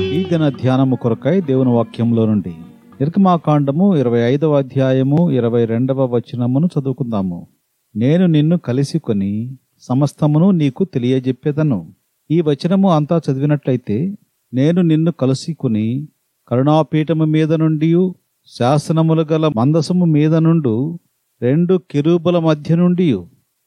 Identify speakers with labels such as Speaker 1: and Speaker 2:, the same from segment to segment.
Speaker 1: ఈ దిన ధ్యానము కొరకై దేవుని వాక్యంలో నుండి నిర్గమాకాండము ఇరవై ఐదవ అధ్యాయము ఇరవై రెండవ వచనమును చదువుకుందాము. నేను నిన్ను కలిసి కొని సమస్తమును నీకు తెలియజెప్పేదను. ఈ వచనము అంతా చదివినట్లయితే నేను నిన్ను కలుసుకుని కరుణాపీఠము మీద నుండి శాసనములు గల మందసము మీద నుండు రెండు కిరూబుల మధ్య నుండి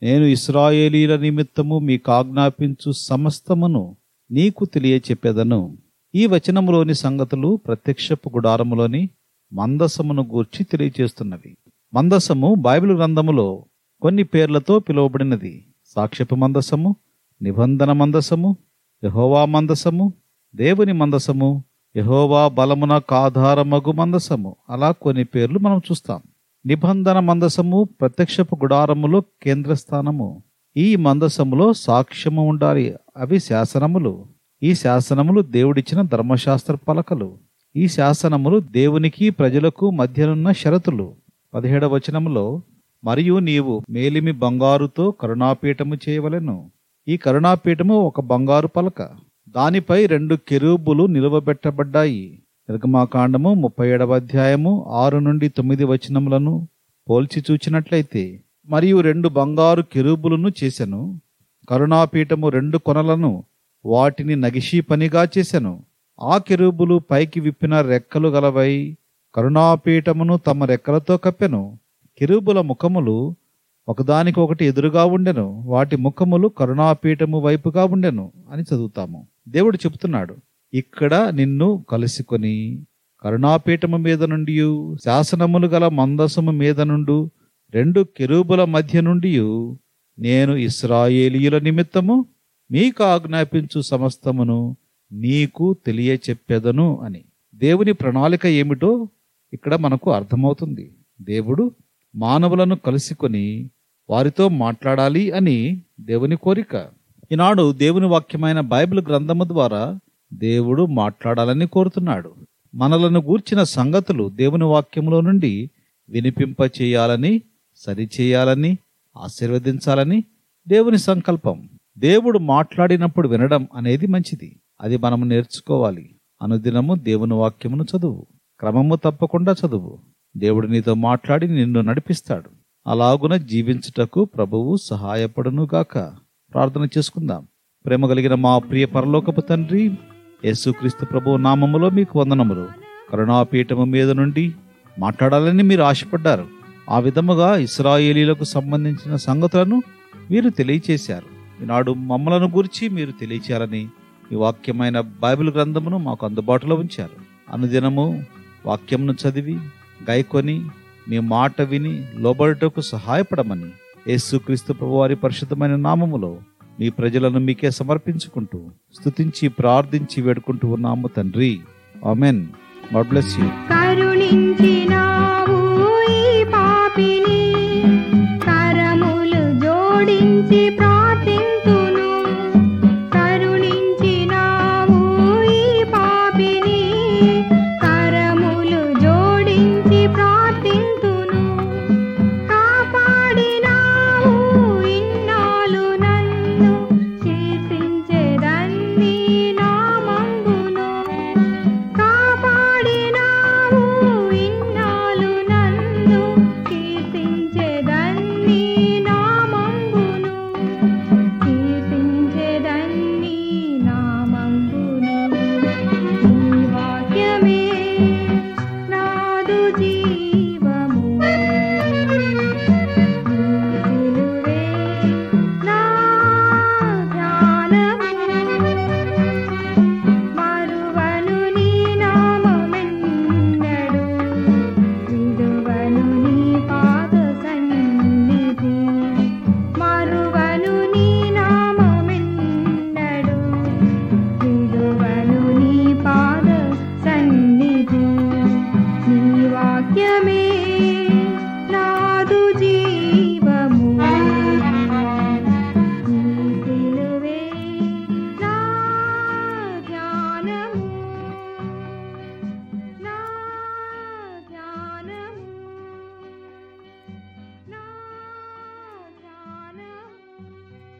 Speaker 1: నేను ఇస్రాయేలీల నిమిత్తము మీకు ఆజ్ఞాపించు సమస్తమును నీకు తెలియచెప్పేదను. ఈ వచనములోని సంగతులు ప్రత్యక్షపు గుడారములోని మందసమును గూర్చి తెలియచేస్తున్నవి. మందసము బైబిల్ గ్రంథములో కొన్ని పేర్లతో పిలువబడినది. సాక్ష్యపు మందసము నిబంధన మందసము యహోవా మందసము దేవుని మందసము యహోవా బలమున కాధారమగు మందసము. అలా కొన్ని పేర్లు మనం చూస్తాం. నిబంధన మందసము ప్రత్యక్షపు గుడారములో కేంద్రస్థానము. ఈ మందసములో సాక్ష్యము ఉండాలి. అవి శాసనములు. ఈ శాసనములు దేవుడిచ్చిన ధర్మశాస్త్ర పలకలు. ఈ శాసనములు దేవునికి ప్రజలకు మధ్యనున్న షరతులు. పదిహేడవ వచనములో మరియు నీవు మేలిమి బంగారుతో కరుణాపీఠము చేయవలెను. ఈ కరుణాపీఠము ఒక బంగారు పలక. దానిపై రెండు కెరూబులు నిలువబెట్టబడ్డాయి. నిర్గమాకాండము ముప్పై ఏడవ అధ్యాయము ఆరు నుండి తొమ్మిది వచనములను పోల్చి చూచినట్లయితే మరియు రెండు బంగారు కెరూబులను చేశను కరుణాపీఠము రెండు కొనలను. వాటిని నగిషీ పనిగా చేసెను ఆ కెరూబులు పైకి విప్పిన రెక్కలు గలవై కరుణాపీఠమును తమ రెక్కలతో కప్పెను. కెరూబుల ముఖములు ఒకదానికొకటి ఎదురుగా ఉండెను. వాటి ముఖములు కరుణాపీఠము వైపుగా ఉండెను అని చదువుతాము. దేవుడు చెబుతున్నాడు ఇక్కడ నిన్ను కలుసుకొని కరుణాపీఠము మీద నుండి శాసనములు గల మందసము మీద నుండు రెండు కెరూబుల మధ్య నుండి నేను ఇస్రాయేలీయుల నిమిత్తము మీకు ఆజ్ఞాపించు సమస్తమును నీకు తెలియచెప్పెదను అని. దేవుని ప్రణాళిక ఏమిటో ఇక్కడ మనకు అర్థమవుతుంది. దేవుడు మానవులను కలుసుకొని వారితో మాట్లాడాలి అని దేవుని కోరిక. ఈనాడు దేవుని వాక్యమైన బైబిల్ గ్రంథము ద్వారా దేవుడు మాట్లాడాలని కోరుతున్నాడు. మనలను గూర్చిన సంగతులు దేవుని వాక్యములో నుండి వినిపింప చేయాలని సరిచేయాలని ఆశీర్వదించాలని దేవుని సంకల్పం. దేవుడు మాట్లాడినప్పుడు వినడం అనేది మంచిది. అది మనము నేర్చుకోవాలి. అనుదినము దేవుని వాక్యమును చదువు. క్రమము తప్పకుండా చదువు. దేవుడు నీతో మాట్లాడి నిన్ను నడిపిస్తాడు. అలాగున జీవించుటకు ప్రభువు సహాయపడునుగాక ప్రార్థన చేసుకుందాం. ప్రేమ కలిగిన మా ప్రియ పరలోకపు తండ్రి యేసుక్రీస్తు ప్రభు నామములో మీకు వందనములు. కరుణాపీఠము మీద నుండి మాట్లాడాలని మీరు ఆశపడ్డారు. ఆ విధముగా ఇస్రాయేలీలకు సంబంధించిన సంగతులను మీరు తెలియచేశారు. ఈనాడు మమ్మలను గురించి మీరు తెలియచేయాలని ఈ వాక్యమైన బైబిల్ గ్రంథమును మాకు అందుబాటులో ఉంచారు. అనుదినము వాక్యంను చదివి
Speaker 2: గైకొని మీ మాట విని లోబడుటకు సహాయపడమని యేసుక్రీస్తు ప్రభువారి పరిశుద్ధమైన నామములో మీ ప్రజలను మీకే సమర్పించుకుంటూ స్తుతించి ప్రార్థించి వేడుకుంటూ ఉన్నాము తండ్రి. Amen. God bless you.
Speaker 3: Thank you.